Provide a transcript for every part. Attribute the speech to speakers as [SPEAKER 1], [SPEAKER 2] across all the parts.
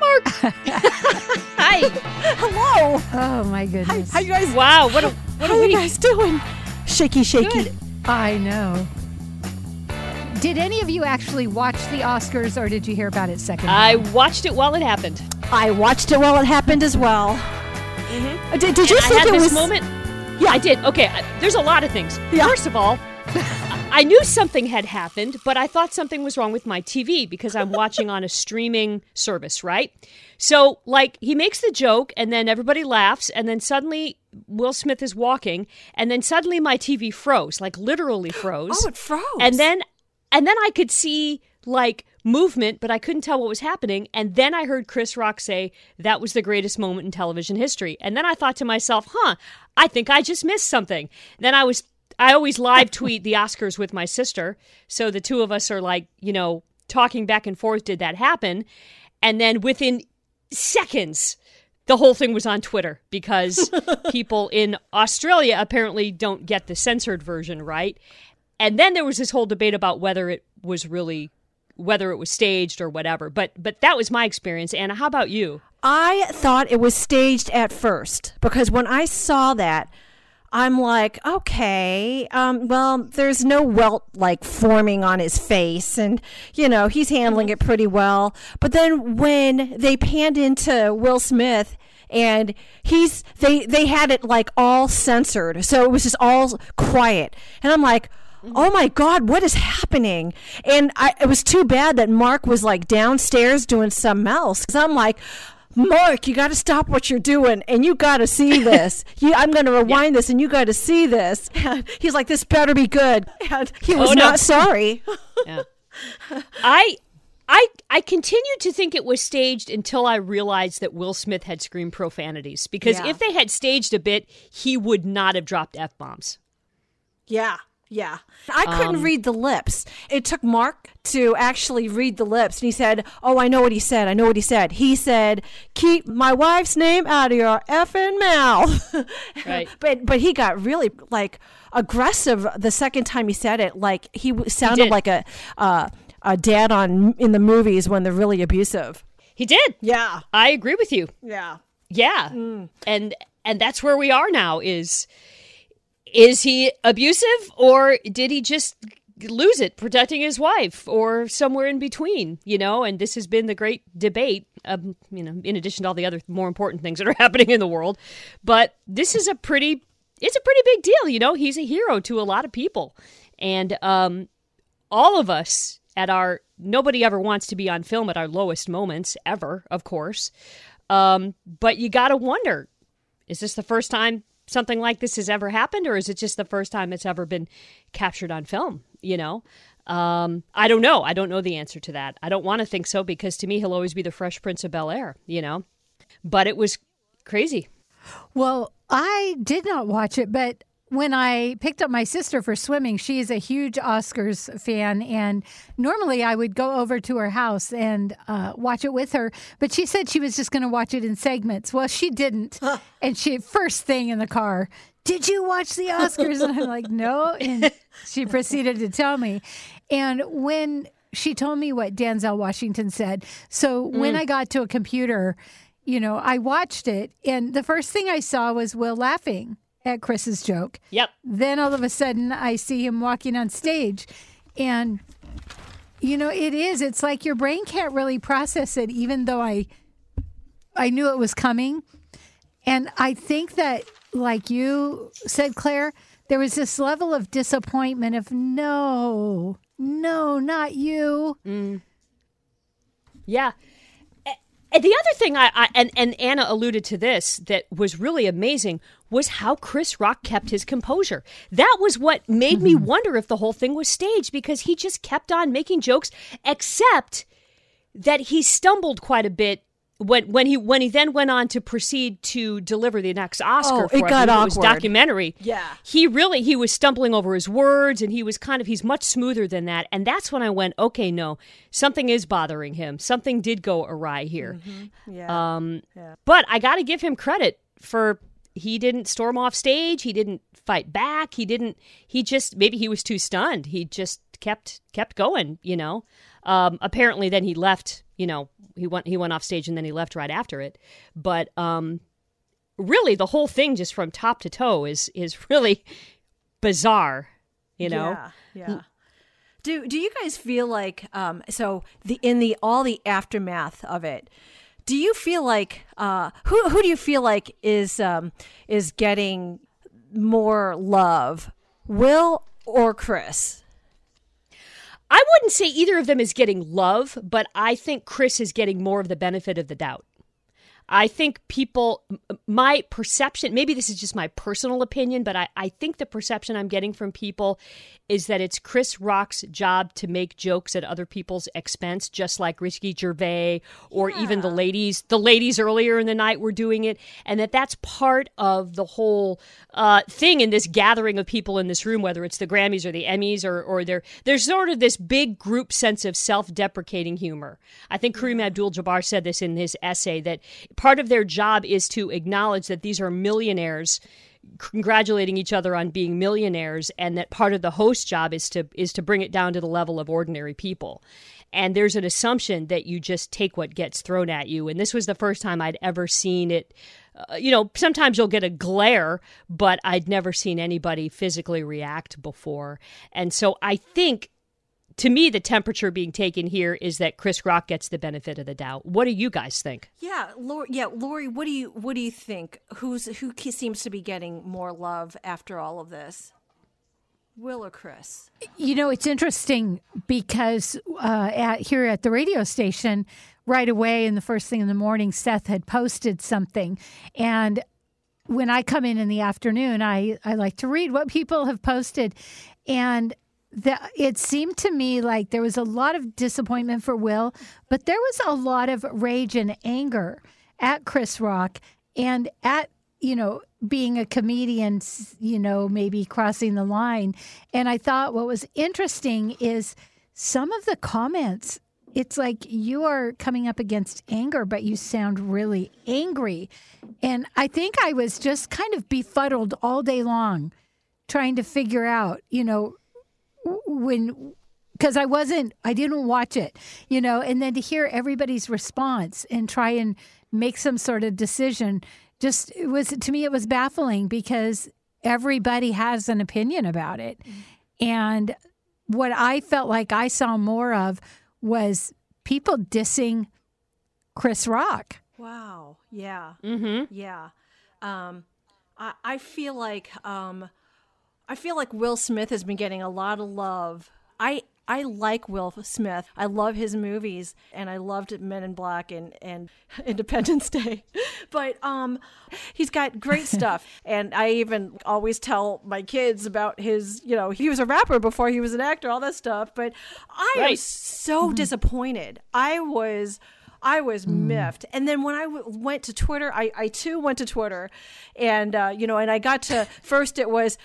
[SPEAKER 1] Mark. Hi.
[SPEAKER 2] Hello.
[SPEAKER 3] Oh my goodness.
[SPEAKER 2] How you guys?
[SPEAKER 1] Wow. What a what
[SPEAKER 2] How
[SPEAKER 1] a
[SPEAKER 2] you guys doing? Shaky, shaky.
[SPEAKER 1] Good.
[SPEAKER 3] I know. Did any of you actually watch the Oscars or did you hear about it second?
[SPEAKER 1] I watched it while it happened.
[SPEAKER 2] I watched it while it happened as well. Uh, Did, did you
[SPEAKER 1] And I
[SPEAKER 2] think
[SPEAKER 1] had
[SPEAKER 2] it
[SPEAKER 1] this
[SPEAKER 2] was?
[SPEAKER 1] moment.
[SPEAKER 2] Yeah.
[SPEAKER 1] I did. Okay, I- there's a lot of things.
[SPEAKER 2] Yeah.
[SPEAKER 1] First of all, I knew something had happened, but I thought something was wrong with my TV because I'm watching on a streaming service, right? So, like, he makes the joke, and then everybody laughs, and then suddenly Will Smith is walking, and then suddenly my TV froze, like literally froze.
[SPEAKER 2] Oh, it froze.
[SPEAKER 1] And then and then I could see like movement, but I couldn't tell what was happening. And then I heard Chris Rock say that was the greatest moment in television history. And then I thought to myself, huh, I think I just missed something. Then I was I always live tweet the Oscars with my sister. So the two of us are like, you know, talking back and forth, did that happen? And then within seconds, the whole thing was on Twitter because people in Australia apparently don't get the censored version right. And then there was this whole debate about whether it was really whether it was staged or whatever. But but that was my experience. Anna, how about you?
[SPEAKER 2] I thought it was staged at first because when I saw that, I'm like, okay, um, well, there's no welt like forming on his face, and you know he's handling it pretty well. But then when they panned into Will Smith. And he's they they had it like all censored, so it was just all quiet. And I'm like, oh my god what is happening and I, it was too bad that mark was like downstairs doing something else because i'm like mark you got to stop what you're doing and you got to see this you, i'm going to rewind this and you got to see this and he's like this better be good and he oh, was
[SPEAKER 1] Oh, no.
[SPEAKER 2] not sorry
[SPEAKER 1] Yeah. I I I continued to think it was staged until I realized that Will Smith had screamed profanities. Because
[SPEAKER 2] Yeah.
[SPEAKER 1] if they had staged a bit, he would not have dropped F bombs.
[SPEAKER 2] yeah yeah i couldn't read the lips it took mark to actually read the lips and he said oh i know what he said i know what he said he said keep my wife's name out of your effing mouth
[SPEAKER 1] Right.
[SPEAKER 2] but but he got really like aggressive the second time he said it like he sounded
[SPEAKER 1] did.
[SPEAKER 2] like a uh, a dad on in the movies when they're really abusive
[SPEAKER 1] He did.
[SPEAKER 2] yeah
[SPEAKER 1] I agree with you.
[SPEAKER 2] yeah
[SPEAKER 1] Yeah. And and that's where we are now is is he abusive or did he just lose it protecting his wife or somewhere in between, you know? And this has been the great debate, um, you know, in addition to all the other more important things that are happening in the world. But this is a pretty it's a pretty big deal, you know? He's a hero to a lot of people. And um all of us at our nobody ever wants to be on film at our lowest moments ever, of course. Um, but you got to wonder is this the first time something like this has ever happened, or is it just the first time it's ever been captured on film? You know? Um, I don't know. I don't know the answer to that. I don't want to think so because to me, he'll always be the Fresh Prince of Bel Air, you know? But it was crazy.
[SPEAKER 3] Well, I did not watch it, but when I picked up my sister for swimming, she is a huge Oscars fan, and normally I would go over to her house and uh, watch it with her. But she said she was just going to watch it in segments. Well, she didn't, and she first thing in the car. Did you watch the Oscars? And I'm like, no. And she proceeded to tell me. And when she told me what Denzel Washington said, so when I got to a computer, you know, I watched it, and the first thing I saw was Will laughing at Chris's joke.
[SPEAKER 1] Yep.
[SPEAKER 3] Then all of a sudden, I see him walking on stage, and you know, it is. It's like your brain can't really process it, even though I, I knew it was coming, and I think that, like you said, Claire, there was this level of disappointment of no, no, not you.
[SPEAKER 1] Mm. Yeah. And the other thing I, I and, and Anna alluded to this that was really amazing was how Chris Rock kept his composure. That was what made me mm-hmm. wonder if the whole thing was staged because he just kept on making jokes, except that he stumbled quite a bit when when he when he then went on to proceed to deliver the next Oscar
[SPEAKER 2] Oh,
[SPEAKER 1] for
[SPEAKER 2] it got
[SPEAKER 1] believe it was
[SPEAKER 2] awkward.
[SPEAKER 1] documentary.
[SPEAKER 2] Yeah.
[SPEAKER 1] He really he was stumbling over his words and he was kind of he's much smoother than that. And that's when I went, okay, no, something is bothering him. Something did go awry here.
[SPEAKER 2] yeah
[SPEAKER 1] Um but I got to give him credit for he didn't storm off stage, he didn't fight back, he didn't he just maybe he was too stunned. He just kept kept kept going. You know, um, apparently then he left. You know, he went he went off stage and then he left right after it. But um, really, the whole thing, just from top to toe, is is really bizarre. You know,
[SPEAKER 2] Yeah, yeah. Do do you guys feel like um so the in the all the aftermath of it? Do you feel like uh who who do you feel like is um is getting more love, Will or Chris?
[SPEAKER 1] I wouldn't say either of them is getting love, but I think Chris is getting more of the benefit of the doubt. I think people, my perception, maybe this is just my personal opinion, but I, I think the perception I'm getting from people is that it's Chris Rock's job to make jokes at other people's expense, just like Ricky Gervais or even the ladies, the ladies earlier in the night were doing it, and that that's part of the whole uh, thing in this gathering of people in this room, whether it's the Grammys or the Emmys or or there, there's sort of this big group sense of self-deprecating humor. I think Kareem Abdul-Jabbar said this in his essay that part of their job is to acknowledge that these are millionaires congratulating each other on being millionaires and that part of the host job is to is to bring it down to the level of ordinary people. And there's an assumption that you just take what gets thrown at you. And this was the first time i'd ever seen it. Uh, you know sometimes you'll get a glare but i'd never seen anybody physically react before. And so i think to me the temperature being taken here is that chris rock gets the benefit of the doubt what do you guys think
[SPEAKER 2] Yeah, Laurie. Yeah, Laurie. What do you what do you think? Who's who seems to be getting more love after all of this? Will or Chris?
[SPEAKER 3] You know, it's interesting because uh, at, here at the radio station, right away in the first thing in the morning, Seth had posted something. And when I come in in the afternoon, I, I like to read what people have posted. And the, it seemed to me like there was a lot of disappointment for Will, but there was a lot of rage and anger at Chris Rock and at you know, being a comedian, you know, maybe crossing the line. And I thought what was interesting is some of the comments, it's like you are coming up against anger, but you sound really angry. And I think I was just kind of befuddled all day long trying to figure out, you know, when because I wasn't, I didn't watch it, you know, and then to hear everybody's response and try and make some sort of decision, just it was to me, it was baffling because everybody has an opinion about it. And what I felt like I saw more of was people dissing Chris Rock.
[SPEAKER 2] Wow. Yeah.
[SPEAKER 1] mm-hmm
[SPEAKER 2] Yeah. Um, I, I feel like um, I feel like Will Smith has been getting a lot of love. I I like Will Smith. I love his movies, and I loved Men in Black and and Independence Day. But um, he's got great stuff, and I even always tell my kids about his. You know, he was a rapper before he was an actor, all that stuff. But I am
[SPEAKER 1] Right.
[SPEAKER 2] so disappointed. I was. I was miffed. And then when I w- went to Twitter, I, I too went to Twitter, and uh, you know, and I got to first it was,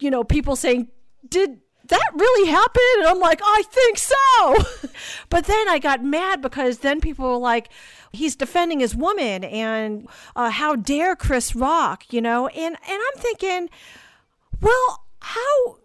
[SPEAKER 2] you know, people saying, "Did that really happen?" And I'm like, "I think so." but then I got mad because then people were like, "He's defending his woman," and uh, how dare Chris Rock, you know? And and I'm thinking, well, how?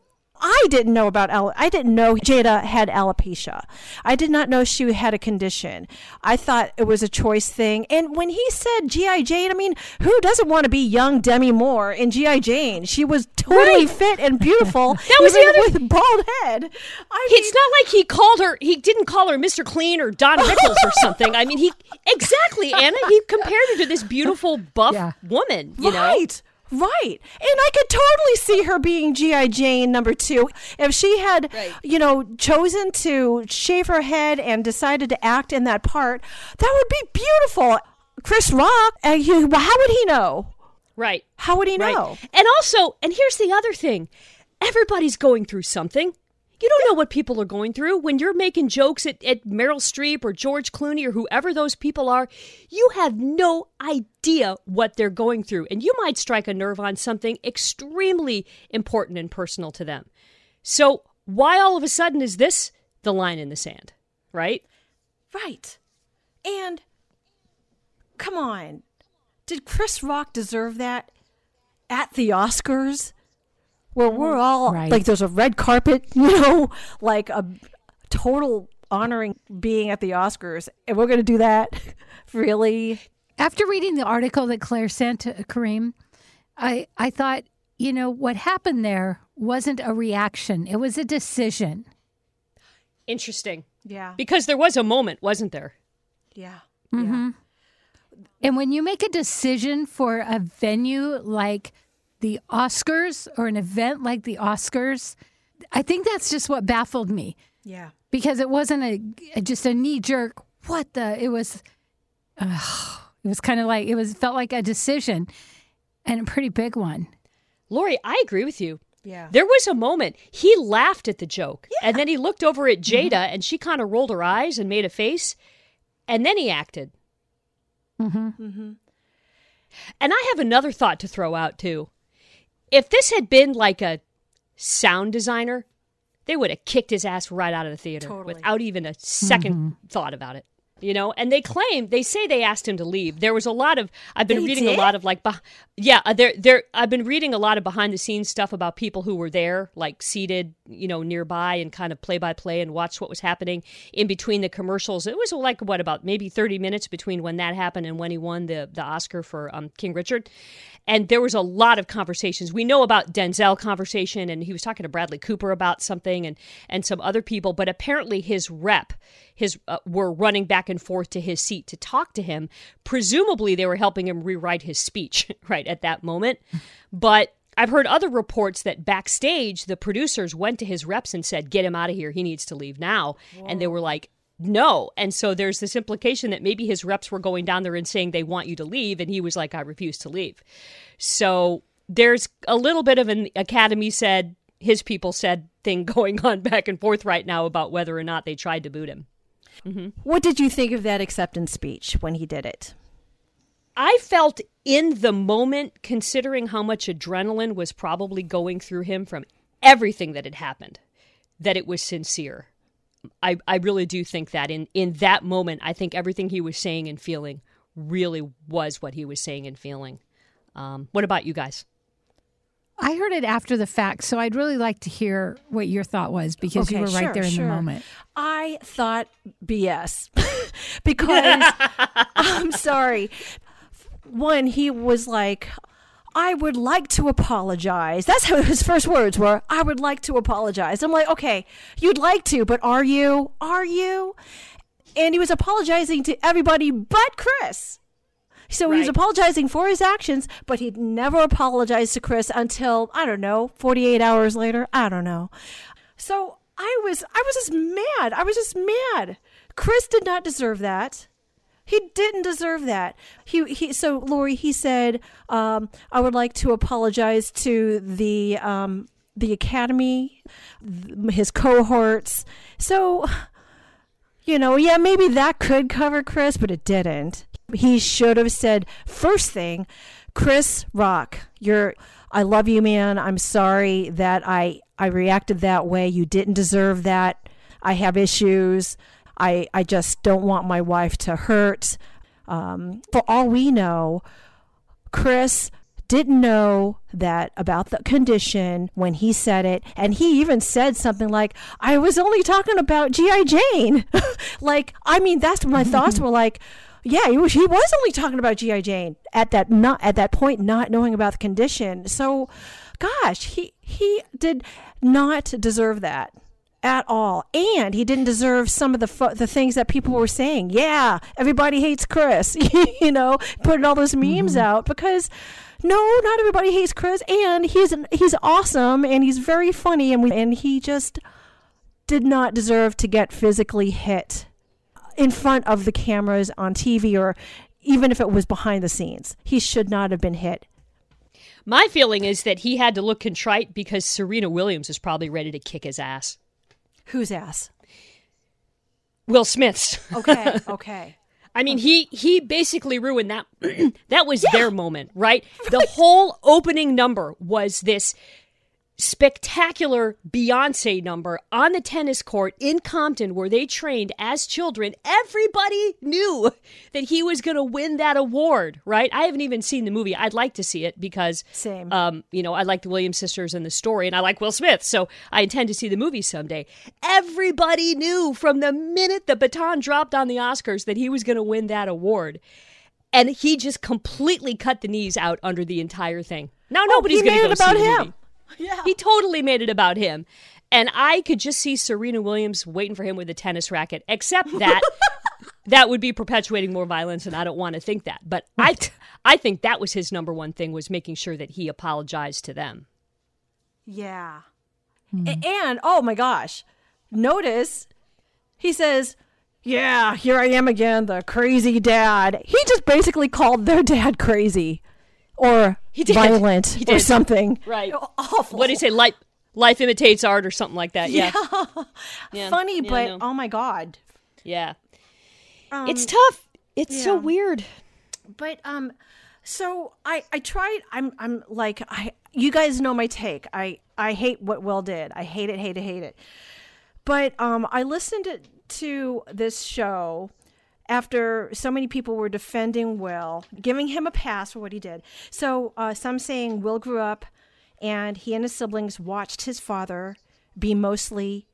[SPEAKER 2] I didn't know about al- I didn't know Jada had alopecia. I did not know she had a condition. I thought it was a choice thing. And when he said GI Jane, I mean, who doesn't want to be young Demi Moore in GI Jane? She was totally
[SPEAKER 1] Right.
[SPEAKER 2] fit and beautiful.
[SPEAKER 1] That was the other-
[SPEAKER 2] with bald head. I
[SPEAKER 1] It's not like he called her. He didn't call her Mr. Clean or Don Rickles or something. I mean, he exactly Anna. He compared her to this beautiful buff
[SPEAKER 3] Yeah.
[SPEAKER 1] woman. You know,
[SPEAKER 2] right. Right. And I could totally see her being G.I. Jane number two. If she had,
[SPEAKER 1] Right.
[SPEAKER 2] you know, chosen to shave her head and decided to act in that part, that would be beautiful. Chris Rock, uh, well, how would he know?
[SPEAKER 1] right?
[SPEAKER 2] How would he
[SPEAKER 1] Right.
[SPEAKER 2] know?
[SPEAKER 1] And also, and here's the other thing: everybody's going through something. You don't know what people are going through when you're making jokes at, at Meryl Streep or George Clooney or whoever those people are. You have no idea what they're going through, and you might strike a nerve on something extremely important and personal to them. So, why all of a sudden is this the line in the sand, right?
[SPEAKER 2] Right. And come on. Did Chris Rock deserve that at the Oscars? Where we're all
[SPEAKER 3] Right.
[SPEAKER 2] like there's a red carpet, you know, like a total honoring being at the Oscars, and we're going to do that. really?
[SPEAKER 3] After reading the article that Claire sent to Kareem, I I thought, you know, what happened there wasn't a reaction; it was a decision.
[SPEAKER 1] Interesting.
[SPEAKER 2] Yeah.
[SPEAKER 1] Because there was a moment, wasn't there?
[SPEAKER 2] Yeah.
[SPEAKER 3] Mm-hmm. And when you make a decision for a venue like the Oscars or an event like the Oscars, I think that's just what baffled me
[SPEAKER 2] Yeah.
[SPEAKER 3] because it wasn't a, a- just a knee jerk. What the? It was. ugh, it was kind of like it was felt like a decision, and a pretty big one.
[SPEAKER 1] Laurie, I agree with you.
[SPEAKER 2] Yeah.
[SPEAKER 1] There was a moment he laughed at the joke, and then he looked over at Jada, and she kind of rolled her eyes and made a face, and then he acted.
[SPEAKER 3] Mm-hmm. Mm-hmm.
[SPEAKER 1] And I have another thought to throw out too. If this had been like a sound designer, they would have kicked his ass right out of the theater
[SPEAKER 2] Totally.
[SPEAKER 1] without even a 2nd thought about it. You know, and they claim they say they asked him to leave. There was a lot of I've been
[SPEAKER 2] They
[SPEAKER 1] reading a lot of like, beh- yeah, uh, there there I've been reading a lot of behind the scenes stuff about people who were there, like seated, you know, nearby and kind of play by play and watched what was happening in between the commercials. It was like what about maybe thirty minutes between when that happened and when he won the the Oscar for um, King Richard, and there was a lot of conversations. We know about Denzel conversation, and he was talking to Bradley Cooper about something, and and some other people. But apparently, his rep, his uh, were running back and forth to his seat to talk to him. Presumably, they were helping him rewrite his speech right at that moment. But I've heard other reports that backstage, the producers went to his reps and said, "Get him out of here. He needs to leave now." And they were like. No. And so there's this implication that maybe his reps were going down there and saying they want you to leave. And he was like, I refuse to leave. So there's a little bit of an Academy said, his people said thing going on back and forth right now about whether or not they tried to boot him. Mm-hmm.
[SPEAKER 2] What did you think of that acceptance speech when he did it?
[SPEAKER 1] I felt in the moment, considering how much adrenaline was probably going through him from everything that had happened, that it was sincere. I, I really do think that in, in that moment, I think everything he was saying and feeling really was what he was saying and feeling. Um, what about you guys?
[SPEAKER 3] I heard it after the fact, so I'd really like to hear what your thought was because you
[SPEAKER 2] Okay,
[SPEAKER 3] were right
[SPEAKER 2] sure,
[SPEAKER 3] there in
[SPEAKER 2] sure.
[SPEAKER 3] the moment.
[SPEAKER 2] I thought BS because I'm sorry. One, he was like, I would like to apologize. That's how his first words were. I would like to apologize. I'm like, okay, you'd like to, but are you? Are you? And he was apologizing to everybody but Chris. So he was apologizing for his actions, but he'd never apologized to Chris until, I don't know, 48 hours later. I don't know. So I was I was just mad. I was just mad. Chris did not deserve that. He didn't deserve that. He he. So Laurie, he said, um, "I would like to apologize to the um, the academy, his cohorts." So, you know, yeah, maybe that could cover Chris, but it didn't. He should have said first thing, Chris Rock, you're I love you, man. I'm sorry that I I reacted that way. You didn't deserve that. I have issues. I I just don't want my wife to hurt. Um, for all we know, Chris didn't know that about the condition when he said it. And he even said something like i was only talking about gi jane. Like i mean that's what my thoughts were like. Yeah he was, he was only talking about gi jane at that not at that point not knowing about the condition. So gosh he he did not deserve that at all. And he didn't deserve some of the fu- the things that people were saying. Yeah, everybody hates Chris. you know, putting all those memes mm-hmm. out because no, not everybody hates Chris. And he's he's awesome and he's very funny and we, and he just did not deserve to get physically hit in front of the cameras on TV or even if it was behind the scenes. He should not have been hit.
[SPEAKER 1] My feeling is that he had to look contrite because Serena Williams is probably ready to kick his ass.
[SPEAKER 2] Whose ass?
[SPEAKER 1] Will Smith's.
[SPEAKER 2] Okay, okay.
[SPEAKER 1] I mean, he he basically ruined that. that was their moment, right? The whole opening number was this spectacular Beyonce number on the tennis court in Compton where they trained as children. Everybody knew that he was going to win that award, right? I haven't even seen the movie. I'd like to see it because
[SPEAKER 2] Same.
[SPEAKER 1] um, you know, I like the Williams sisters and the story and I like Will Smith, so I intend to see the movie someday. Everybody knew from the minute the baton dropped on the Oscars that he was going to win that award. And he just completely cut the knees out under the entire thing. Now nobody's
[SPEAKER 2] Oh, he
[SPEAKER 1] going to go
[SPEAKER 2] it about
[SPEAKER 1] see the
[SPEAKER 2] him.
[SPEAKER 1] Movie.
[SPEAKER 2] Yeah.
[SPEAKER 1] He totally made it about him. And I could just see Serena Williams waiting for him with a tennis racket, except that that would be perpetuating more violence and I don't want to think that. But I I think that was his number one thing was making sure that he apologized to them.
[SPEAKER 2] Yeah. Hmm. A- and oh my gosh, notice he says, "Yeah, here I am again, the crazy dad." He just basically called their dad crazy or
[SPEAKER 1] He did.
[SPEAKER 2] violent
[SPEAKER 1] He
[SPEAKER 2] or something.
[SPEAKER 1] Right.
[SPEAKER 2] Awful.
[SPEAKER 1] What do you say? Life life imitates art or something like that. Yeah. Yeah.
[SPEAKER 2] Funny,
[SPEAKER 1] Yeah,
[SPEAKER 2] but
[SPEAKER 1] know.
[SPEAKER 2] oh my god.
[SPEAKER 1] Yeah.
[SPEAKER 2] Um,
[SPEAKER 1] it's tough. It's so weird.
[SPEAKER 2] But um, so I I tried. I'm I'm like I. You guys know my take. I I hate what Will did. I hate it. Hate it. Hate it. But um, I listened to, to this show after so many people were defending Will, giving him a pass for what he did. So uh, some saying Will grew up, and he and his siblings watched his father be mostly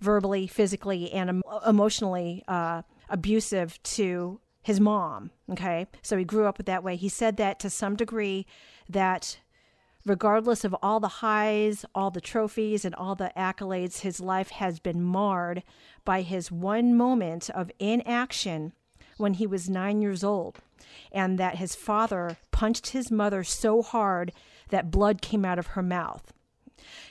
[SPEAKER 2] verbally, physically, and em- emotionally uh, abusive to his mom. Okay, so he grew up that way. He said that to some degree, that regardless of all the highs, all the trophies, and all the accolades, his life has been marred by his one moment of inaction when he was nine years old, and that his father punched his mother so hard that blood came out of her mouth.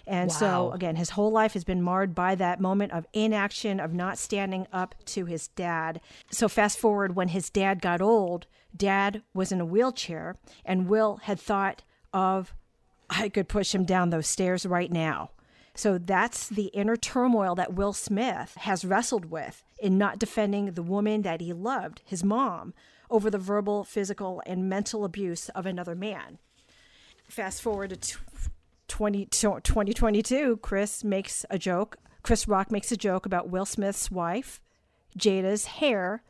[SPEAKER 2] And so, again, his whole life has been marred by that moment of inaction, of not standing up to his dad. So, fast forward when his dad got old, dad was in a wheelchair, and Will had thought of, I could push him down those stairs right now. So, that's the inner turmoil that Will Smith has wrestled with in not defending the woman that he loved, his mom, over the verbal, physical, and mental abuse of another man fast forward to t- 20, 2022 chris makes a joke chris rock makes a joke about will smith's wife jada's hair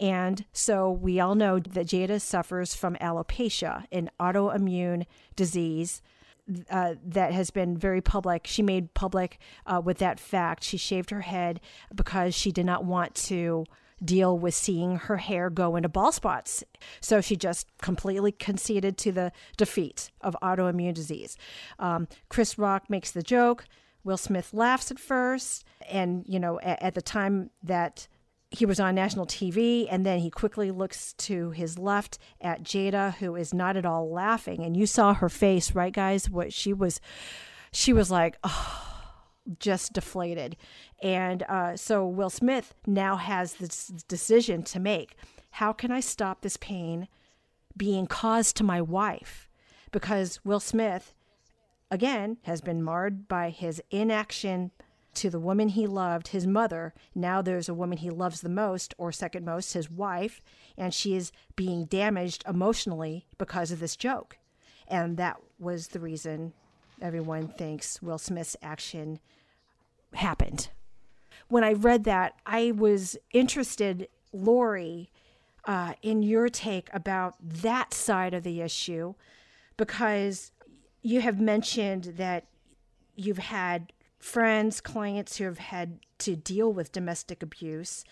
[SPEAKER 2] and so we all know that jada suffers from alopecia an autoimmune disease uh, that has been very public. She made public uh, with that fact. She shaved her head because she did not want to deal with seeing her hair go into ball spots. So she just completely conceded to the defeat of autoimmune disease. Um, Chris Rock makes the joke. Will Smith laughs at first. And, you know, at, at the time that he was on national TV, and then he quickly looks to his left at Jada, who is not at all laughing. And you saw her face, right, guys? What she was, she was like, oh, just deflated. And uh, so Will Smith now has this decision to make: How can I stop this pain being caused to my wife? Because Will Smith, again, has been marred by his inaction to the woman he loved, his mother. Now there's a woman he loves the most, or second most, his wife, and she is being damaged emotionally because of this joke. And that was the reason everyone thinks Will Smith's action happened. When I read that, I was interested, Laurie, uh, in your take about that side of the issue, because you have mentioned that you've had friends, clients who have had to deal with domestic abuse,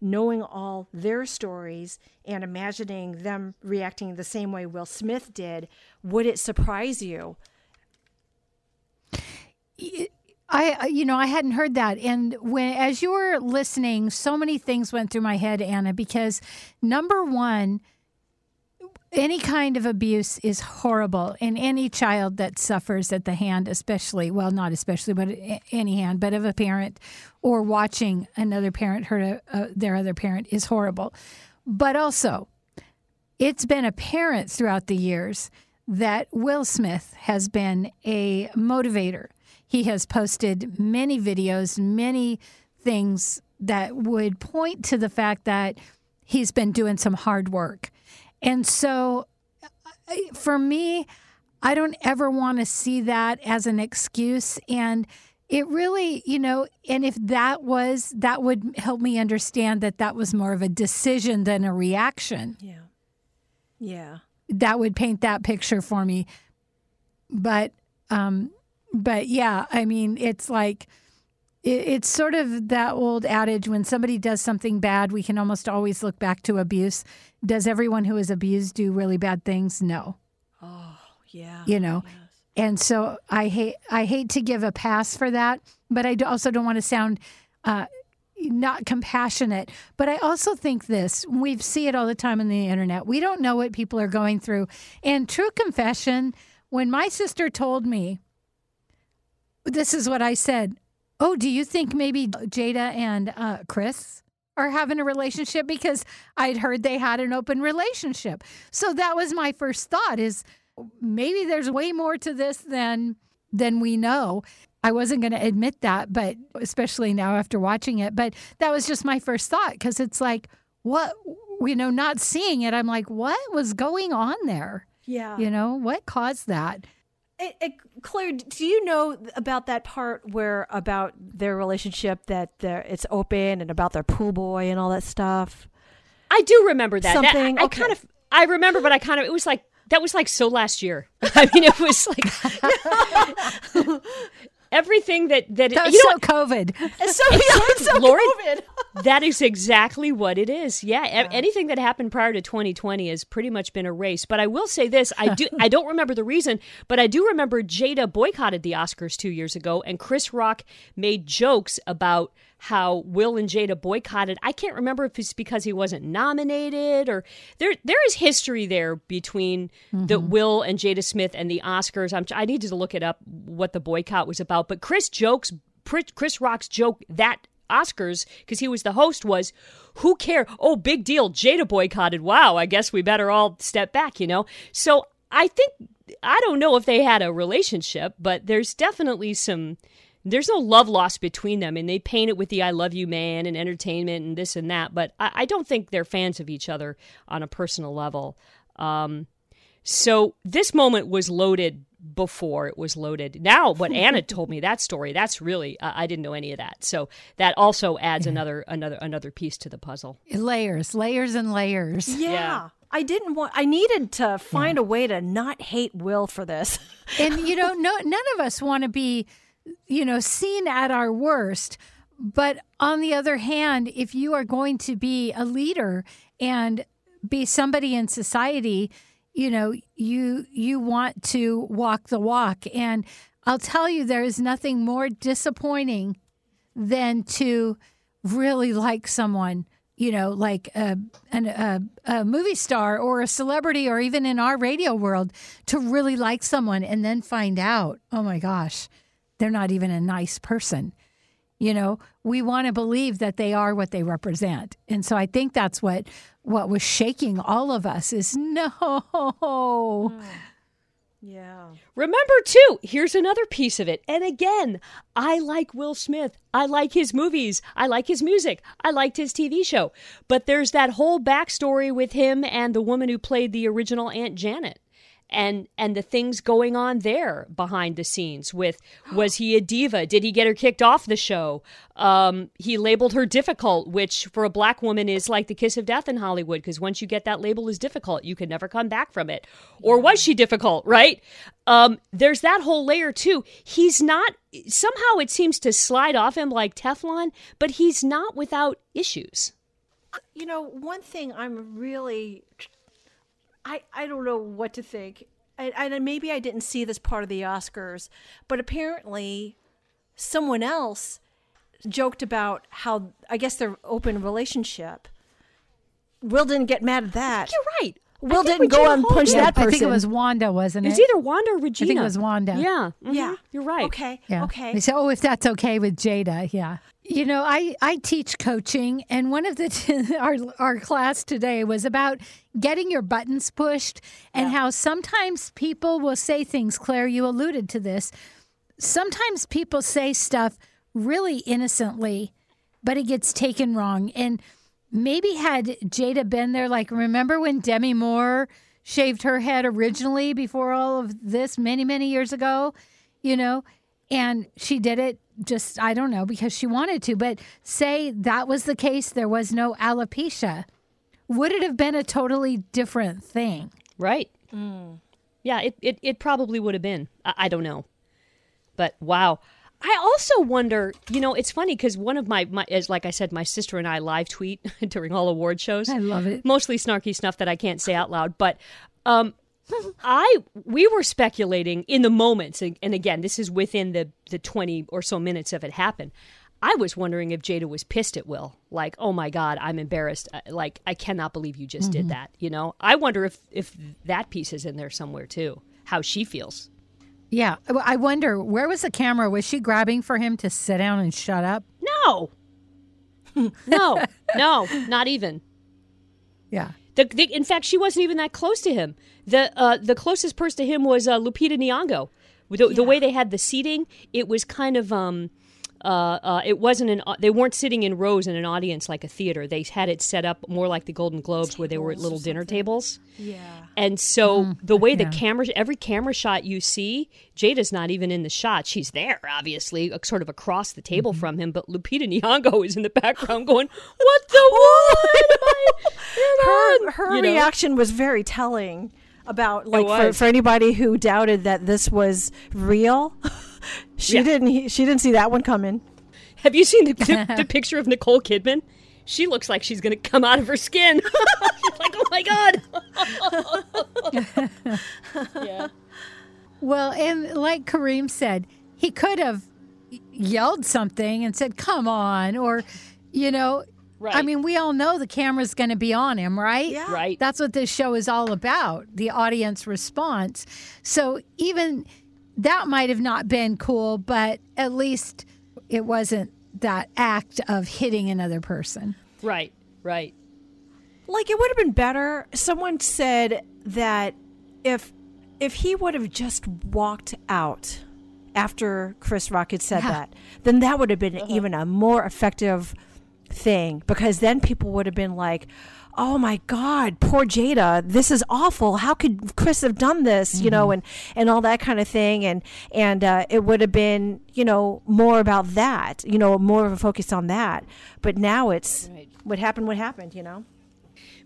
[SPEAKER 2] knowing all their stories and imagining them reacting the same way Will Smith did, would it surprise you?
[SPEAKER 3] I, I- you know, I hadn't heard that. And when, as you were listening, so many things went through my head, Anna, because number one, any kind of abuse is horrible. And any child that suffers at the hand, especially, well, not especially, but any hand, but of a parent or watching another parent hurt a, uh, their other parent is horrible. But also, it's been apparent throughout the years that Will Smith has been a motivator. He has posted many videos, many things that would point to the fact that he's been doing some hard work. And so for me, I don't ever want to see that as an excuse. And it really, you know, and if that was, that would help me understand that that was more of a decision than a reaction.
[SPEAKER 2] Yeah. Yeah.
[SPEAKER 3] That would paint that picture for me. But, um, but yeah, I mean, it's like, it, it's sort of that old adage when somebody does something bad, we can almost always look back to abuse. Does everyone who is abused do really bad things? No.
[SPEAKER 2] Oh, yeah.
[SPEAKER 3] You know, and so I hate I hate to give a pass for that, but I also don't want to sound uh, not compassionate. But I also think this: we see it all the time on the internet. We don't know what people are going through. And true confession, when my sister told me, this is what I said. Oh, do you think maybe Jada and uh, Chris are having a relationship? Because I'd heard they had an open relationship. So that was my first thought: is maybe there's way more to this than than we know. I wasn't going to admit that, but especially now after watching it, but that was just my first thought because it's like what you know, not seeing it, I'm like, what was going on there?
[SPEAKER 2] Yeah.
[SPEAKER 3] You know, what caused that?
[SPEAKER 2] It, it, Claire, do you know about that part where about their relationship that it's open and about their pool boy and all that stuff?
[SPEAKER 1] I do remember that. That-
[SPEAKER 2] Something-
[SPEAKER 1] I, I
[SPEAKER 2] okay.
[SPEAKER 1] kind of I remember, but I kind of it was like that was like so last year. I mean, it was like everything that that
[SPEAKER 3] That
[SPEAKER 1] you know
[SPEAKER 3] so COVID.
[SPEAKER 2] So, yeah, so COVID.
[SPEAKER 1] That is exactly what it is. Yeah, a- anything that happened prior to 2020 has pretty much been erased. But I will say this: I do I don't remember the reason, but I do remember Jada boycotted the Oscars two years ago, and Chris Rock made jokes about how Will and Jada boycotted. I can't remember if it's because he wasn't nominated or there there is history there between the mm-hmm. Will and Jada Smith and the Oscars. I'm I needed to look it up what the boycott was about, but Chris jokes Chris Rock's joke that Oscars because he was the host was who care oh big deal Jada boycotted wow I guess we better all step back you know so I think I don't know if they had a relationship but there's definitely some there's no love lost between them and they paint it with the I love you man and entertainment and this and that but I, I don't think they're fans of each other on a personal level um, so this moment was loaded before it was loaded. Now, what Anna told me that story, that's really uh, I didn't know any of that. So that also adds another another another piece to the puzzle.
[SPEAKER 3] Layers, layers, and layers.
[SPEAKER 2] Yeah.
[SPEAKER 1] Yeah.
[SPEAKER 2] I didn't want, I needed to find a way to not hate Will for this.
[SPEAKER 3] and you know no none of us want to be you know seen at our worst. But on the other hand if you are going to be a leader and be somebody in society you know you you want to walk the walk. And i'll tell you there is nothing more disappointing than to really like someone, you know, like a, an, a, a movie star or a celebrity, or even in our radio world, to really like someone and then find out, oh my gosh, they're not even a nice person. You know, we want to believe that they are what they represent. And so I think that's what what was shaking all of us is no. Hmm.
[SPEAKER 2] Yeah.
[SPEAKER 1] Remember, too, here's another piece of it. And again, I like Will Smith. I like his movies. I like his music. I liked his TV show. But there's that whole backstory with him and the woman who played the original Aunt Janet. And and the things going on there behind the scenes with was he a diva? Did he get her kicked off the show? Um, he labeled her difficult, which for a black woman is like the kiss of death in Hollywood because once you get that label as difficult, you can never come back from it. Or was she difficult? Right? Um, there's that whole layer too. He's not somehow it seems to slide off him like Teflon, but he's not without issues.
[SPEAKER 2] You know, one thing I'm really, I I don't know what to think, and, and maybe I didn't see this part of the Oscars, but apparently, someone else joked about how I guess their open relationship. Will didn't get mad at that.
[SPEAKER 1] You're right.
[SPEAKER 2] Will didn't go and punch
[SPEAKER 1] did.
[SPEAKER 2] that person.
[SPEAKER 3] I think it was Wanda, wasn't
[SPEAKER 1] It
[SPEAKER 3] it?
[SPEAKER 1] was either Wanda or Regina.
[SPEAKER 3] I think it was Wanda.
[SPEAKER 1] Yeah. mhm,
[SPEAKER 2] Yeah.
[SPEAKER 1] You're right.
[SPEAKER 2] Okay.
[SPEAKER 3] Yeah.
[SPEAKER 2] Okay.
[SPEAKER 3] They say, oh, if that's okay with Jada, yeah. You know, I, I teach coaching, and one of the our our class today was about getting your buttons pushed, and how sometimes people will say things. Claire, you alluded to this. Sometimes people say stuff really innocently, but it gets taken wrong. And maybe had Jada been there, like remember when Demi Moore shaved her head originally before all of this many, many years ago, you know, and she did it just, I don't know, because she wanted to. But say that was the case, there was no alopecia. Would it have been a totally different thing?
[SPEAKER 1] Right. Yeah, it, it, it probably would have been. I, I don't know. But wow. I also wonder, you know, it's funny because one of my, my, as like I said, my sister and I live tweet during all award shows.
[SPEAKER 3] I love it.
[SPEAKER 1] Mostly snarky stuff that I can't say out loud. But um, I, we were speculating in the moments, and, and again, this is within the, the 20 or so minutes of it happened. I was wondering if Jada was pissed at Will, like, "Oh my God, I'm embarrassed. Uh, Like, I cannot believe you just did that." You know, I wonder if if that piece is in there somewhere too. How she feels.
[SPEAKER 3] Yeah. I wonder where was the camera? Was she grabbing for him to sit down and shut up?
[SPEAKER 1] No, no, no, not even.
[SPEAKER 3] Yeah.
[SPEAKER 1] The, the, in fact, she wasn't even that close to him. The uh, the closest person to him was uh, Lupita Nyong'o. The, the way they had the seating, it was kind of um, uh, uh, it wasn't an. They weren't sitting in rows in an audience like a theater. They had it set up more like the Golden Globes, where they were at little dinner tables.
[SPEAKER 2] Yeah.
[SPEAKER 1] And so the way
[SPEAKER 3] yeah.
[SPEAKER 1] the camera, every camera shot you see, Jada's not even in the shot. She's there, obviously, uh, sort of across the table from him. But Lupita Nyong'o is in the background going, "What the what am I?"
[SPEAKER 2] Her her
[SPEAKER 1] You know?
[SPEAKER 2] reaction was very telling about like for, for anybody who doubted that this was real. she
[SPEAKER 1] Yeah.
[SPEAKER 2] didn't he- she didn't see that one coming.
[SPEAKER 1] Have you seen the, the, the picture of Nicole Kidman? She looks like she's going to come out of her skin. she's like, oh my god. yeah.
[SPEAKER 3] Well, and like Kareem said, he could have yelled something and said, "Come on," or, you know, I mean, we all know the camera's going to be on him, right?
[SPEAKER 2] Yeah.
[SPEAKER 1] Right.
[SPEAKER 3] That's what this show is all about the audience response. So even that might have not been cool, but at least it wasn't that act of hitting another person.
[SPEAKER 1] Right. Right.
[SPEAKER 2] Like it would have been better. Someone said that if if he would have just walked out after Chris Rock had said
[SPEAKER 3] Yeah.
[SPEAKER 2] that, then that would have been uh-huh. even a more effective thing because then people would have been like, "Oh my God, poor Jada! This is awful. How could Chris have done this?" You know, and and all that kind of thing, and and uh, it would have been you know more about that, you know, more of a focus on that. But now it's
[SPEAKER 1] Right.
[SPEAKER 2] what happened. What happened? You know.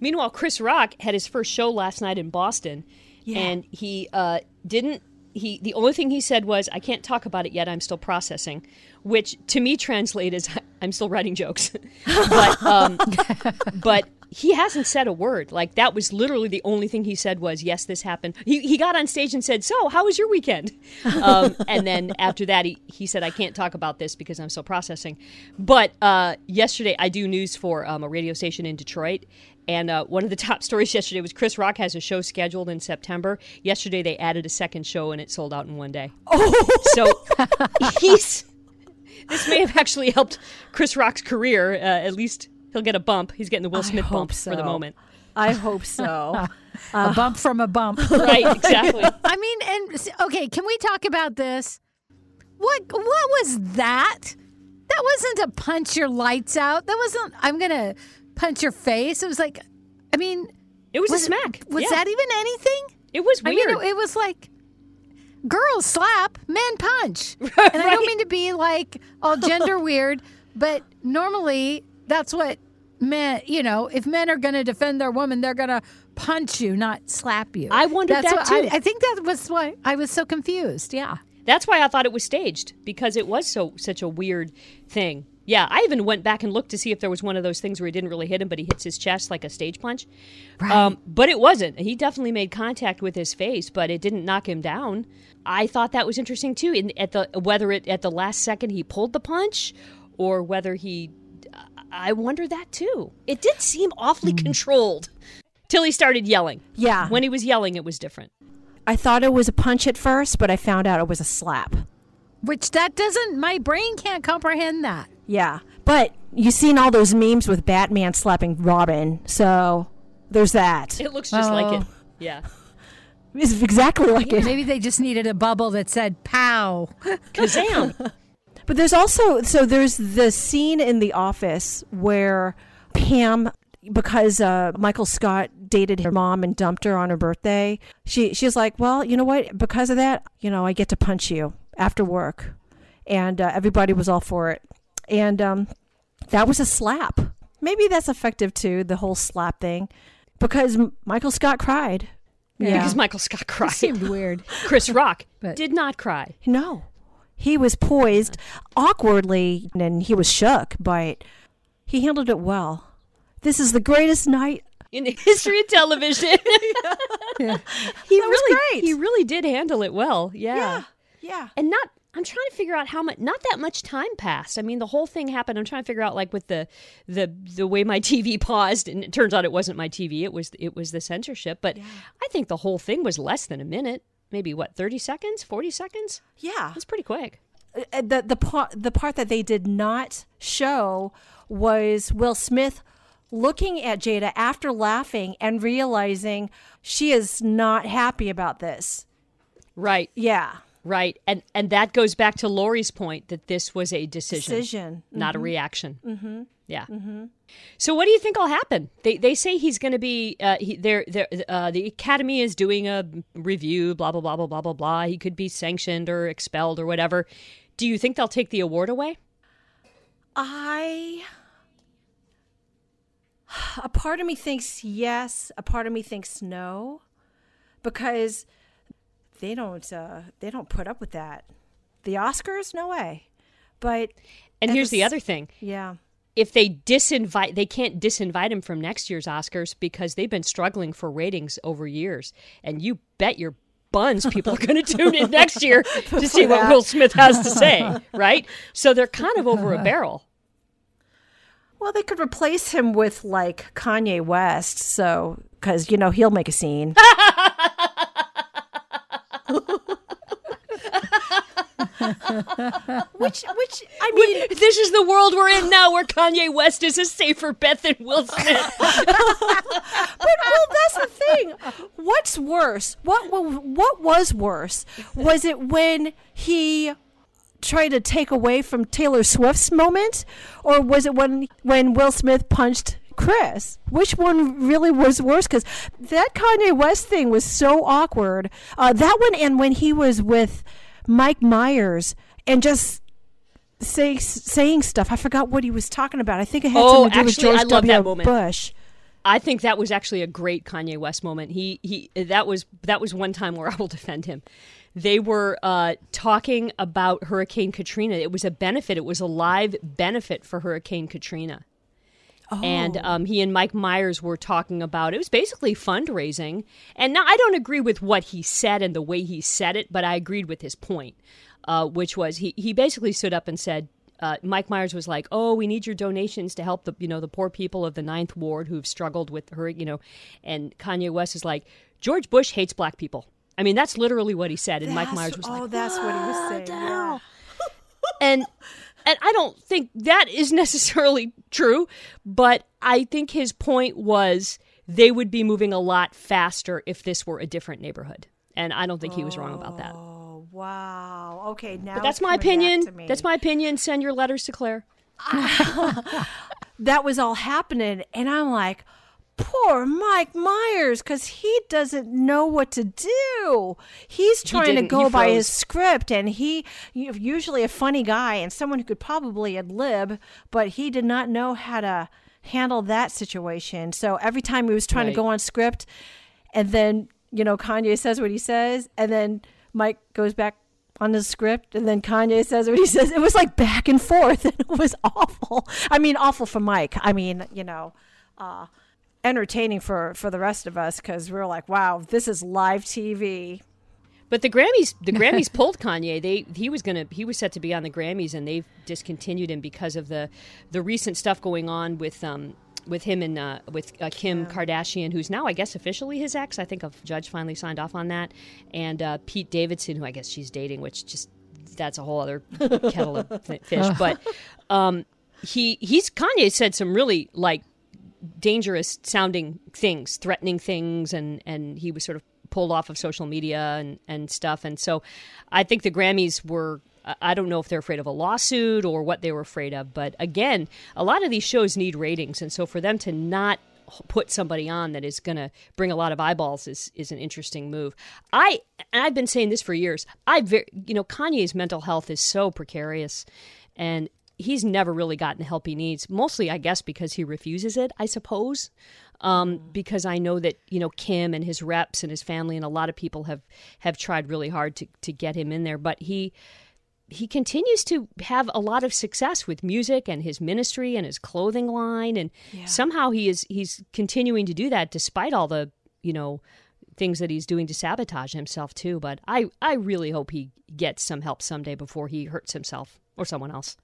[SPEAKER 1] Meanwhile, Chris Rock had his first show last night in Boston,
[SPEAKER 2] Yeah.
[SPEAKER 1] and he uh, didn't. He the only thing he said was, "I can't talk about it yet. I'm still processing," which to me translate as, "I'm still writing jokes." but um, but he hasn't said a word. Like that was literally the only thing he said was, "Yes, this happened." He he got on stage and said, "So, how was your weekend?" Um, and then after that, he he said, "I can't talk about this because I'm still processing." But uh, yesterday, I do news for um, a radio station in Detroit. And uh, one of the top stories yesterday was Chris Rock has a show scheduled in September. Yesterday, they added a second show and it sold out in one day. Oh, So he's this may have actually helped Chris Rock's career. Uh, at least he'll get a bump. He's getting the Will Smith
[SPEAKER 2] hope
[SPEAKER 1] bump for the moment.
[SPEAKER 2] I hope so.
[SPEAKER 3] Uh, a bump from a bump.
[SPEAKER 1] Right, exactly.
[SPEAKER 3] I mean, and okay, can we talk about this? What what was that? That wasn't a punch your lights out. That wasn't. I'm gonna punch your face. It was like, I mean,
[SPEAKER 1] It was,
[SPEAKER 3] was
[SPEAKER 1] a smack.
[SPEAKER 3] was
[SPEAKER 1] Yeah.
[SPEAKER 3] that even anything?
[SPEAKER 1] It was
[SPEAKER 3] I
[SPEAKER 1] weird.
[SPEAKER 3] mean, it, it was like girls slap, men punch. And I don't mean to be like all gender weird, but normally that's what men, you know, if men are going to defend their woman, they're going to punch you, not slap you.
[SPEAKER 1] I wondered
[SPEAKER 3] that's
[SPEAKER 1] that too.
[SPEAKER 3] I, I think that was why I was so confused. Yeah.
[SPEAKER 1] That's why I thought it was staged because it was so such a weird thing. Yeah, I even went back and looked to see if there was one of those things where he didn't really hit him, but he hits his chest like a stage punch.
[SPEAKER 3] Right.
[SPEAKER 1] Um, but it wasn't. He definitely made contact with his face, but it didn't knock him down. I thought that was interesting too. In at the whether it at the last second he pulled the punch, or whether he, I wonder that too. It did seem awfully hmm. controlled till he started yelling.
[SPEAKER 2] Yeah.
[SPEAKER 1] When he was yelling, it was different.
[SPEAKER 2] I thought it was a punch at first, but I found out it was a slap.
[SPEAKER 3] Which that doesn't, my brain can't comprehend that.
[SPEAKER 2] Yeah. But you've seen all those memes with Batman slapping Robin, so there's that.
[SPEAKER 1] It looks just like it.
[SPEAKER 3] Oh.
[SPEAKER 1] Yeah.
[SPEAKER 2] It's exactly like it.
[SPEAKER 3] Maybe they just needed a bubble that said pow.
[SPEAKER 1] Kazam.
[SPEAKER 2] But there's also so there's the scene in the office where Pam because uh, Michael Scott dated her mom and dumped her on her birthday. She she's like, well, you know what? Because of that, you know, I get to punch you after work, and uh, everybody was all for it. And um, that was a slap. Maybe that's effective too. The whole slap thing, because M- Michael Scott cried. Yeah.
[SPEAKER 1] Because Michael Scott cried.
[SPEAKER 3] It seemed weird.
[SPEAKER 1] Chris Rock
[SPEAKER 3] But-
[SPEAKER 1] did not cry.
[SPEAKER 2] No. He was poised awkwardly and he was shook, but he handled it well. This is the greatest night.
[SPEAKER 1] in the history of television.
[SPEAKER 3] Yeah.
[SPEAKER 1] he
[SPEAKER 2] That was
[SPEAKER 1] really,
[SPEAKER 2] great.
[SPEAKER 1] he really did handle it well. Yeah.
[SPEAKER 2] Yeah.
[SPEAKER 1] and not. I'm trying to figure out how much. Not that much time passed. I mean, the whole thing happened. I'm trying to figure out like with the the the way my TV paused, and it turns out it wasn't my TV. It was it was the censorship. But I think the whole thing was less than a minute. Maybe what, 30 seconds, 40 seconds?
[SPEAKER 2] Yeah.
[SPEAKER 1] That's pretty quick.
[SPEAKER 2] Uh, The the part the part that they did not show was Will Smith looking at Jada after laughing and realizing she is not happy about this.
[SPEAKER 1] Right,
[SPEAKER 2] Yeah.
[SPEAKER 1] right. And and that goes back to Laurie's point that this was a decision.
[SPEAKER 2] Decision.
[SPEAKER 1] not a reaction. Mm-hmm. Yeah. Mm-hmm. So, what do you think will happen? They they say he's going to be. Uh, he, they're, they're, uh, the Academy is doing a review. Blah blah blah blah blah blah blah. He could be sanctioned or expelled or whatever. Do you think they'll take the award away?
[SPEAKER 2] I a part of me thinks yes, a part of me thinks no because they don't uh they don't put up with that. The Oscars no way. But
[SPEAKER 1] And here's the other thing:
[SPEAKER 2] yeah.
[SPEAKER 1] If they disinvite, they can't disinvite him from next year's Oscars because they've been struggling for ratings over years. And you bet your buns people are going to tune in next year to see what. Will Smith has to say, right? So they're kind of over a barrel.
[SPEAKER 2] Well, they could replace him with like Kanye West, so cuz you know he'll make a scene. which which I mean
[SPEAKER 1] This is the world we're in now, where Kanye West is a safer bet than Will Smith.
[SPEAKER 2] But well, that's the thing. What's worse? What what was worse? Was it when he tried to take away from Taylor Swift's moment, or was it when when Will Smith punched Chris? Which one really was worse? Because that Kanye West thing was so awkward. Uh, that one, and when he was with Mike Myers and just. Say, saying stuff. I forgot what he was talking about. I think it had
[SPEAKER 1] Oh,
[SPEAKER 2] something to do with George
[SPEAKER 1] I love
[SPEAKER 2] W.
[SPEAKER 1] that moment.
[SPEAKER 2] Bush.
[SPEAKER 1] I think that was actually a great Kanye West moment. He he that was that was one time where I will defend him. They were uh, talking about Hurricane Katrina. It was a benefit. It was a live benefit for Hurricane Katrina. And um, he and Mike Myers were talking about it was basically fundraising. And now I don't agree with what he said and the way he said it, but I agreed with his point, uh, which was he, he basically stood up and said, uh, Mike Myers was like, "Oh, we need your donations to help the you know the poor people of the Ninth Ward who've struggled with her, you know." And Kanye West is like, "George Bush hates black people." I mean, that's literally what he said, and Mike Myers was
[SPEAKER 2] oh,
[SPEAKER 1] like,
[SPEAKER 2] that's what he was saying. Yeah.
[SPEAKER 1] and and I don't think that is necessarily true, but I think his point was they would be moving a lot faster if this were a different neighborhood. And I don't think he was wrong about that.
[SPEAKER 2] Oh wow! Okay, now
[SPEAKER 1] But that's my opinion. That's my opinion. Send your letters to Claire.
[SPEAKER 2] That was all happening, and I'm like, poor Mike Myers, because he doesn't know what to do. He's trying to go by his script, and he usually a funny guy and someone who could probably ad lib, but he did not know how to handle that situation. So every time he was trying
[SPEAKER 1] Right.
[SPEAKER 2] to go on script, and then you know Kanye says what he says, and then Mike goes back on the script, and then Kanye says what he says. It was like back and forth, and it was awful. I mean, awful for Mike. I mean, you know, uh, entertaining for for the rest of us because we're like, wow, this is live TV.
[SPEAKER 1] But the Grammys, the Grammys pulled Kanye. They he was gonna he was set to be on the Grammys, and they've discontinued him because of the the recent stuff going on with um with him and uh, with uh, Kim Kardashian, who's now I guess officially his ex. I think a judge finally signed off on that, and uh, Pete Davidson, who I guess she's dating, which just that's a whole other kettle of fish. But um, he he's Kanye said some really like dangerous sounding things, threatening things, and and he was sort of pulled off of social media and and stuff. And so, I think the Grammys were. I- don't know if they're afraid of a lawsuit or what they were afraid of, but again, a lot of these shows need ratings, and so for them to not put somebody on that is going to bring a lot of eyeballs is is an interesting move. I and I've been saying this for years. I very you know Kanye's mental health is so precarious, and he's never really gotten the help he needs. Mostly, I guess, because he refuses it. I suppose. Um, mm. because I know that you know Kim and his reps and his family and a lot of people have have tried really hard to to get him in there, but he he continues to have a lot of success with music and his ministry and his clothing line and yeah. somehow he is he's continuing to do that despite all the you know things that he's doing to sabotage himself too but i i really hope he gets some help someday before he hurts himself or someone else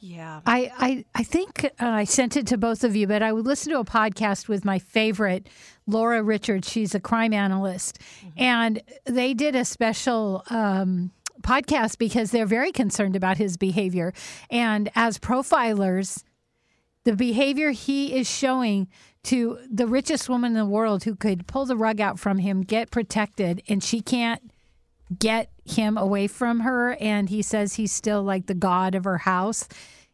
[SPEAKER 3] yeah i i, I think uh, i sent it to both of you but i would listen to a podcast with my favorite laura richards she's a crime analyst mm-hmm. and they did a special um, podcast because they're very concerned about his behavior. And as profilers, the behavior he is showing to the richest woman in the world who could pull the rug out from him, get protected, and she can't get him away from her. And he says he's still like the god of her house.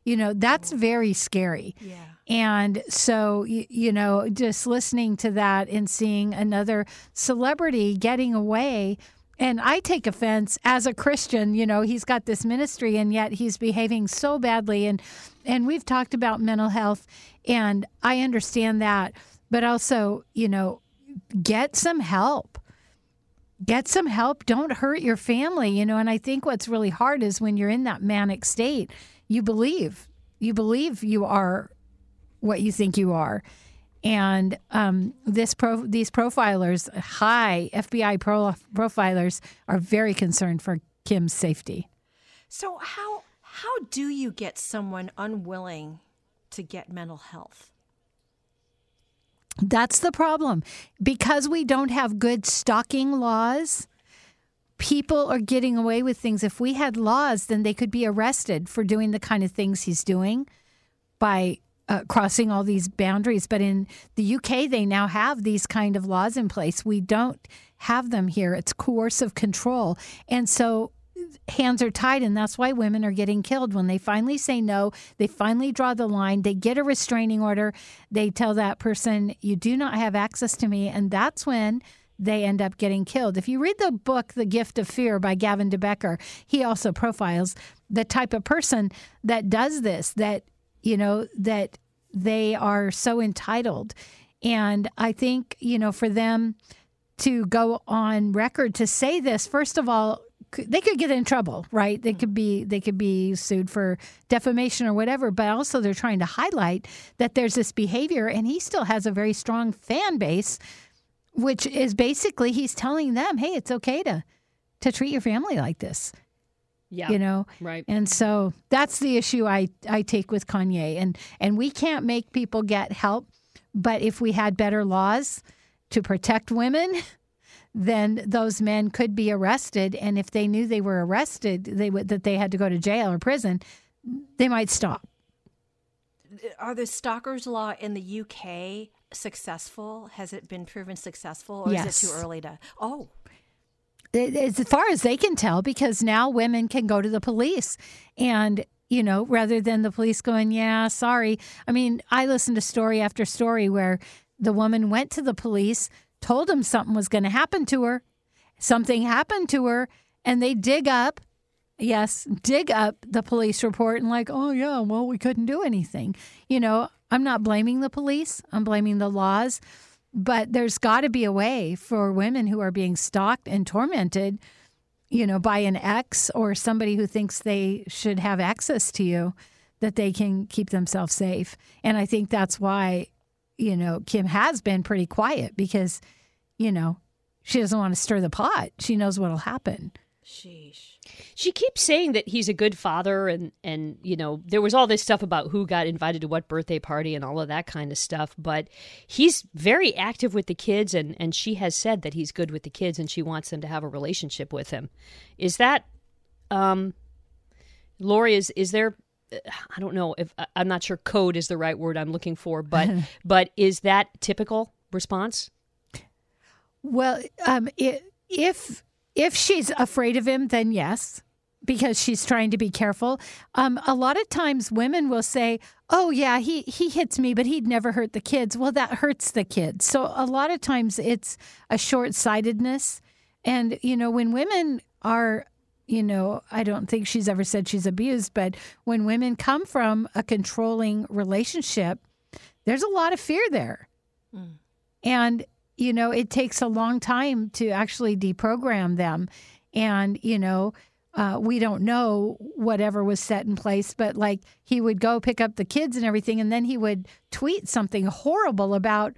[SPEAKER 3] You know, that's very scary.
[SPEAKER 2] Yeah.
[SPEAKER 3] And so, you, you know, just listening to that and seeing another celebrity getting away and I take offense as a Christian, you know, he's got this ministry and yet he's behaving so badly and and we've talked about mental health and I understand that, but also, you know, get some help. Get some help. Don't hurt your family, you know, and I think what's really hard is when you're in that manic state, you believe. You believe you are what you think you are and um, this pro, these profilers, high FBI pro, profilers, are very concerned for Kim's safety.
[SPEAKER 2] So how how do you get someone unwilling to get mental health?
[SPEAKER 3] That's the problem. Because we don't have good stalking laws, people are getting away with things. If we had laws, then they could be arrested for doing the kind of things he's doing by uh, crossing all these boundaries. But in the UK, they now have these kind of laws in place. We don't have them here. It's coercive control. And so hands are tied and that's why women are getting killed when they finally say no they finally draw the line they get a restraining order they tell that person you do not have access to me and that's when they end up getting killed. If you read the book The Gift of Fear by Gavin de Becker, he also profiles the type of person that does this that you know, that they are so entitled. And I think, you know, for them to go on record to say this, first of all, they could get in trouble, right? They could be they could be sued for defamation or whatever, but also they're trying to highlight that there's this behavior and he still has a very strong fan base which is basically he's telling them, "Hey, it's okay to to treat your family like this."
[SPEAKER 1] Yeah.
[SPEAKER 3] You know?
[SPEAKER 1] Right.
[SPEAKER 3] And so that's the issue I, I take with Kanye. And and we can't make people get help, but if we had better laws to protect women, then those men could be arrested. And if they knew they were arrested, they would that they had to go to jail or prison, they might stop.
[SPEAKER 2] Are the stalkers law in the UK successful? Has it been proven successful or
[SPEAKER 3] yes.
[SPEAKER 2] is it too early to Oh
[SPEAKER 3] as far as they can tell, because now women can go to the police and you know, rather than the police going, yeah, sorry. I mean, I listened to story after story where the woman went to the police, told them something was going to happen to her. Something happened to her, and they dig up, yes, dig up the police report and, like, oh, yeah, well, we couldn't do anything. You know, I'm not blaming the police, I'm blaming the laws. But there's got to be a way for women who are being stalked and tormented, you know, by an ex or somebody who thinks they should have access to you, that they can keep themselves safe. And I think that's why, you know, Kim has been pretty quiet because, you know, she doesn't want to stir the pot. She knows what'll happen.
[SPEAKER 2] Sheesh.
[SPEAKER 1] She keeps saying that he's a good father, and and you know there was all this stuff about who got invited to what birthday party and all of that kind of stuff. But he's very active with the kids, and and she has said that he's good with the kids, and she wants them to have a relationship with him. Is that, um, Laurie? Is is there? I don't know if I'm not sure code is the right word I'm looking for, but but is that typical response?
[SPEAKER 3] Well, um, it, if if she's afraid of him, then yes. because she's trying to be careful. Um, a lot of times women will say, "Oh yeah, he he hits me, but he'd never hurt the kids." Well, that hurts the kids. So a lot of times it's a short-sightedness, and you know when women are you know, I don't think she's ever said she's abused, but when women come from a controlling relationship, there's a lot of fear there. Mm. And, you know, it takes a long time to actually deprogram them. And, you know, uh, we don't know whatever was set in place, but like he would go pick up the kids and everything, and then he would tweet something horrible about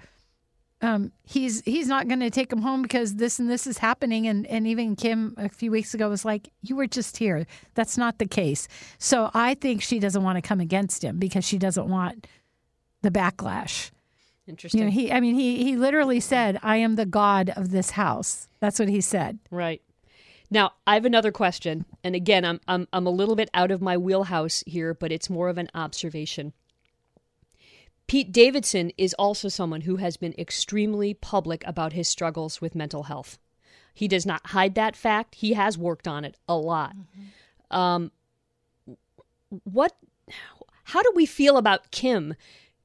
[SPEAKER 3] um, he's he's not going to take him home because this and this is happening. And and even Kim a few weeks ago was like, "You were just here. That's not the case." So I think she doesn't want to come against him because she doesn't want the backlash.
[SPEAKER 1] Interesting.
[SPEAKER 3] You know, he I mean he he literally said, "I am the god of this house." That's what he said.
[SPEAKER 1] Right. Now, I have another question, and again, I'm I'm I'm a little bit out of my wheelhouse here, but it's more of an observation. Pete Davidson is also someone who has been extremely public about his struggles with mental health. He does not hide that fact. He has worked on it a lot. Mm-hmm. Um, what? How do we feel about Kim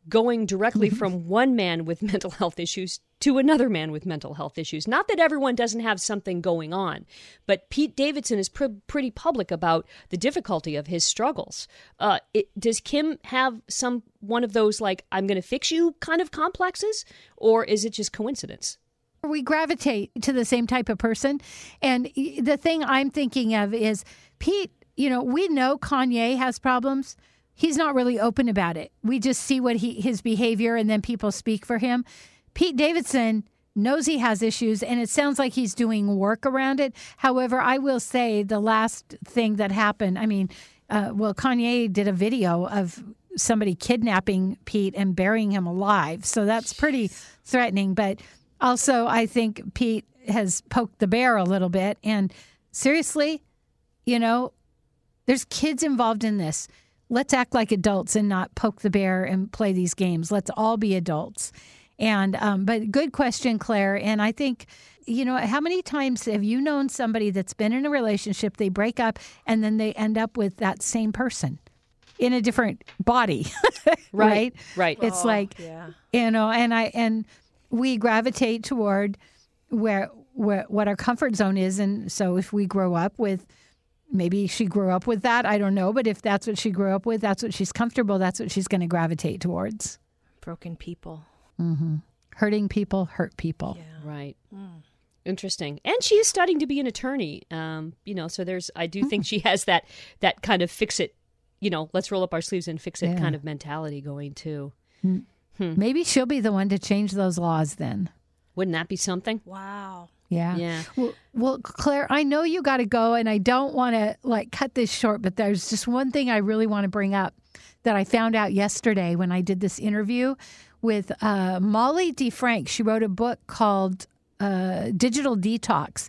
[SPEAKER 1] going directly mm-hmm. from one man with mental health issues to another man with mental health issues. Not that everyone doesn't have something going on, but Pete Davidson is pr- pretty public about the difficulty of his struggles. Uh, it, does Kim have some one of those like "I'm going to fix you" kind of complexes, or is it just coincidence?
[SPEAKER 3] We gravitate to the same type of person, and the thing I'm thinking of is Pete. You know, we know Kanye has problems he's not really open about it. We just see what he his behavior and then people speak for him. Pete Davidson knows he has issues and it sounds like he's doing work around it. However, I will say the last thing that happened, I mean, uh, well, Kanye did a video of somebody kidnapping Pete and burying him alive. So that's pretty threatening. But also, I think Pete has poked the bear a little bit. And seriously, you know, there's kids involved in this let's act like adults and not poke the bear and play these games. Let's all be adults. And um, but good question, Claire. And I think you know how many times have you known somebody that's been in a relationship, they break up, and then they end up with that same person in a different body,
[SPEAKER 1] right? Right.
[SPEAKER 3] It's oh, like yeah. you know, and I and we gravitate toward where where what our comfort zone is, and so if we grow up with maybe she grew up with that. I don't know. But if that's what she grew up with, that's what she's comfortable, that's what she's going to gravitate towards.
[SPEAKER 2] Broken people.
[SPEAKER 3] Mm-hmm. Hurting people hurt people.
[SPEAKER 1] Yeah. Right. Mm. Interesting. And she is studying to be an attorney. Um, you know, so there's, I do think she has that, that kind of fix it, you know, let's roll up our sleeves and fix it yeah. kind of mentality going too.
[SPEAKER 3] Mm. Hmm. Maybe she'll be the one to change those laws then.
[SPEAKER 1] Wouldn't that be something?
[SPEAKER 2] Wow.
[SPEAKER 3] Yeah.
[SPEAKER 1] Yeah.
[SPEAKER 3] Well, well, Claire, I know you got to go, and I don't want to like cut this short, but there's just one thing I really want to bring up that I found out yesterday when I did this interview with uh, Molly DeFrank. She wrote a book called uh, Digital Detox.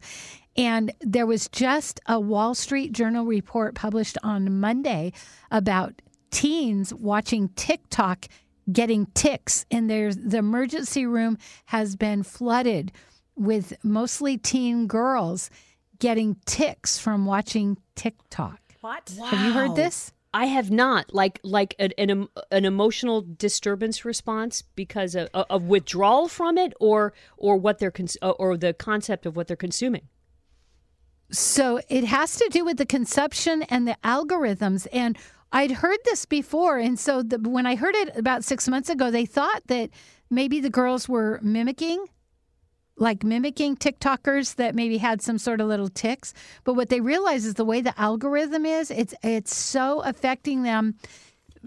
[SPEAKER 3] And there was just a Wall Street Journal report published on Monday about teens watching TikTok getting tics, and there's the emergency room has been flooded with mostly teen girls getting tics from watching TikTok.
[SPEAKER 2] What?
[SPEAKER 3] Wow. Have you heard this?
[SPEAKER 1] I have not like like an an, an emotional disturbance response because of, of, withdrawal from it or or what they're cons- uh, or the concept of what they're consuming.
[SPEAKER 3] So it has to do with the consumption and the algorithms and I'd heard this before and so the, when I heard it about 6 months ago they thought that maybe the girls were mimicking like mimicking TikTokers that maybe had some sort of little tics. But what they realize is the way the algorithm is, it's it's so affecting them.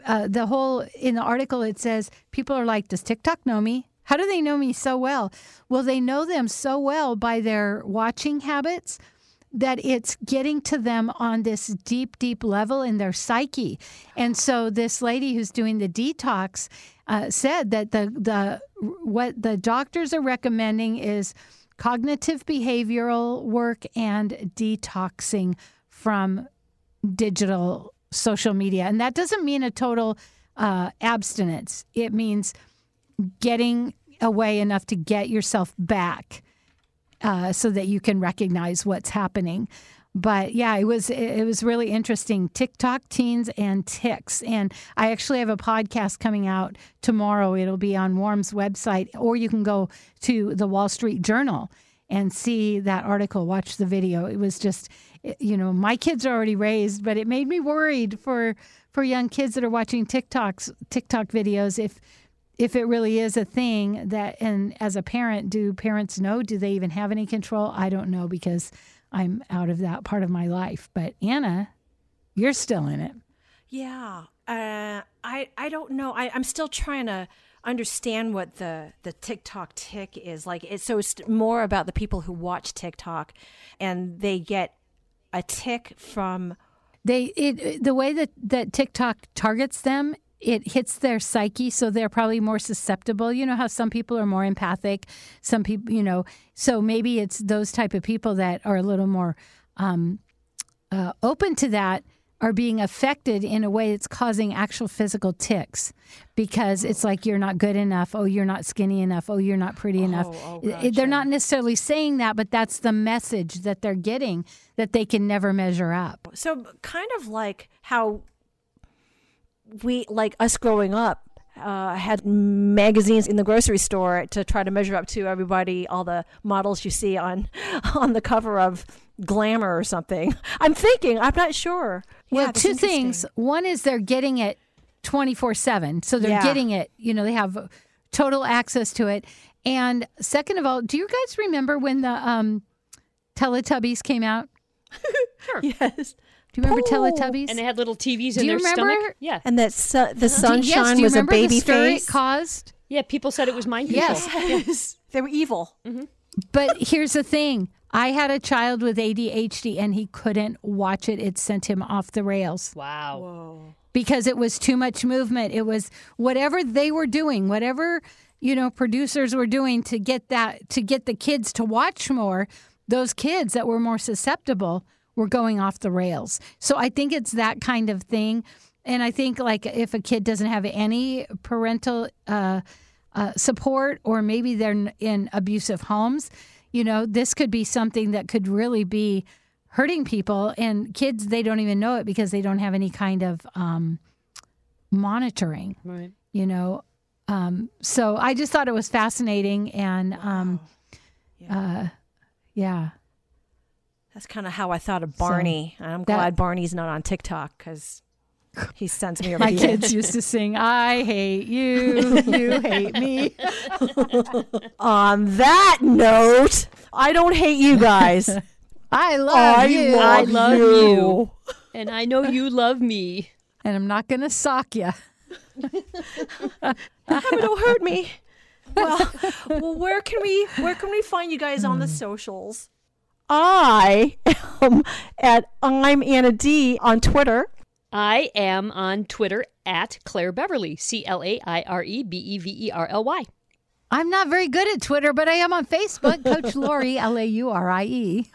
[SPEAKER 3] Uh, the whole in the article it says people are like, does TikTok know me? How do they know me so well? Well, they know them so well by their watching habits that it's getting to them on this deep, deep level in their psyche. And so this lady who's doing the detox uh, said that the the what the doctors are recommending is cognitive behavioral work and detoxing from digital social media, and that doesn't mean a total uh, abstinence. It means getting away enough to get yourself back uh, so that you can recognize what's happening. But yeah, it was it was really interesting. TikTok teens and tics, and I actually have a podcast coming out tomorrow. It'll be on Warm's website, or you can go to the Wall Street Journal and see that article. Watch the video. It was just, eh, you know, my kids are already raised, but it made me worried for for young kids that are watching TikToks TikTok videos if if it really is a thing that and as a parent do parents know do they even have any control i don't know because I'm out of that part of my life. But Anna, you're still in it.
[SPEAKER 2] Yeah. Uh, I I don't know. I, I'm still trying to understand what the the TikTok tic is like. It's so it's more about the people who watch TikTok, and they get a tic from
[SPEAKER 3] they it the way that that TikTok targets them it hits their psyche so they're probably more susceptible. You know how some people are more empathic some people you know so maybe it's those type of people that are a little more um, uh, open to that are being affected in a way that's causing actual physical tics because it's like you're not good enough oh you're not skinny enough oh you're not pretty enough.
[SPEAKER 2] oh, gotcha.
[SPEAKER 3] they're not necessarily saying that but that's the message that they're getting that they can never measure up.
[SPEAKER 2] So kind of like how we like us growing up uh, had magazines in the grocery store to try to measure up to everybody, all the models you see on on the cover of Glamour or something. I'm thinking, I'm not sure.
[SPEAKER 3] Well, yeah, two things. One is they're getting it 24 7. So they're yeah. getting it, you know, they have total access to it. And second of all, do you guys remember when the um, Teletubbies came out?
[SPEAKER 2] sure. Yes.
[SPEAKER 3] Do you remember Teletubbies?
[SPEAKER 1] And they had little TVs in their
[SPEAKER 3] remember?
[SPEAKER 1] stomach. Yeah.
[SPEAKER 2] And that su- the sunshine
[SPEAKER 3] yes,
[SPEAKER 2] was a baby
[SPEAKER 3] the
[SPEAKER 2] face.
[SPEAKER 3] It caused.
[SPEAKER 1] Yeah, people said it was mind control.
[SPEAKER 2] Yes, yes. they were evil.
[SPEAKER 3] Mm-hmm. But here's the thing: I had a child with ADHD, and he couldn't watch it. It sent him off the rails.
[SPEAKER 1] Wow.
[SPEAKER 2] Whoa.
[SPEAKER 3] Because it was too much movement. It was whatever they were doing, whatever you know producers were doing to get that to get the kids to watch more. Those kids that were more susceptible we're going off the rails. So I think it's that kind of thing. And I think like if a kid doesn't have any parental uh, uh, support, or maybe they're in abusive homes, you know, this could be something that could really be hurting people. And kids, they don't even know it because they don't have any kind of um, monitoring.
[SPEAKER 1] Right.
[SPEAKER 3] You know, um, so I just thought it was fascinating, and um, wow. yeah. Uh, yeah.
[SPEAKER 2] That's kind of how I thought of Barney. So I'm glad Barney's not on TikTok because he sends me over
[SPEAKER 3] My kids used to sing, I hate you, you hate me.
[SPEAKER 2] on that note, I don't hate you guys.
[SPEAKER 3] I love I you.
[SPEAKER 2] Love
[SPEAKER 1] I love
[SPEAKER 2] you.
[SPEAKER 1] you. And I know you love me.
[SPEAKER 3] And I'm not going to sock you.
[SPEAKER 2] I don't hurt me. Well, well, where can we where can we find you guys on the hmm. socials? I am at I'm Anna D on Twitter.
[SPEAKER 1] I am on Twitter at Claire Beverly, C L A I R E B E V E R L Y.
[SPEAKER 3] I'm not very good at Twitter, but I am on Facebook. Coach Laurie, L A U R I E.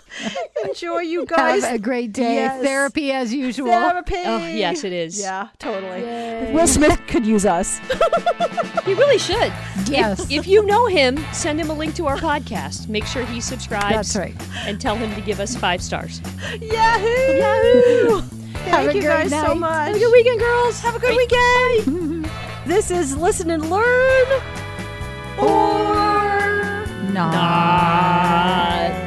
[SPEAKER 2] Enjoy, you guys.
[SPEAKER 3] Have a great day.
[SPEAKER 2] Yes.
[SPEAKER 3] Therapy as usual.
[SPEAKER 2] Therapy.
[SPEAKER 1] Oh, yes, it is.
[SPEAKER 2] Yeah, totally. Yay. Will Smith could use us.
[SPEAKER 1] he really should.
[SPEAKER 3] Yes.
[SPEAKER 1] If, if, you know him, send him a link to our podcast. Make sure he subscribes.
[SPEAKER 3] That's right.
[SPEAKER 1] And tell him to give us five stars.
[SPEAKER 2] Yahoo!
[SPEAKER 1] Yahoo!
[SPEAKER 2] Thank you guys
[SPEAKER 3] night.
[SPEAKER 2] so much.
[SPEAKER 1] Have a good weekend, girls.
[SPEAKER 2] Have a good weekend. this is Listen and Learn
[SPEAKER 3] or not. not.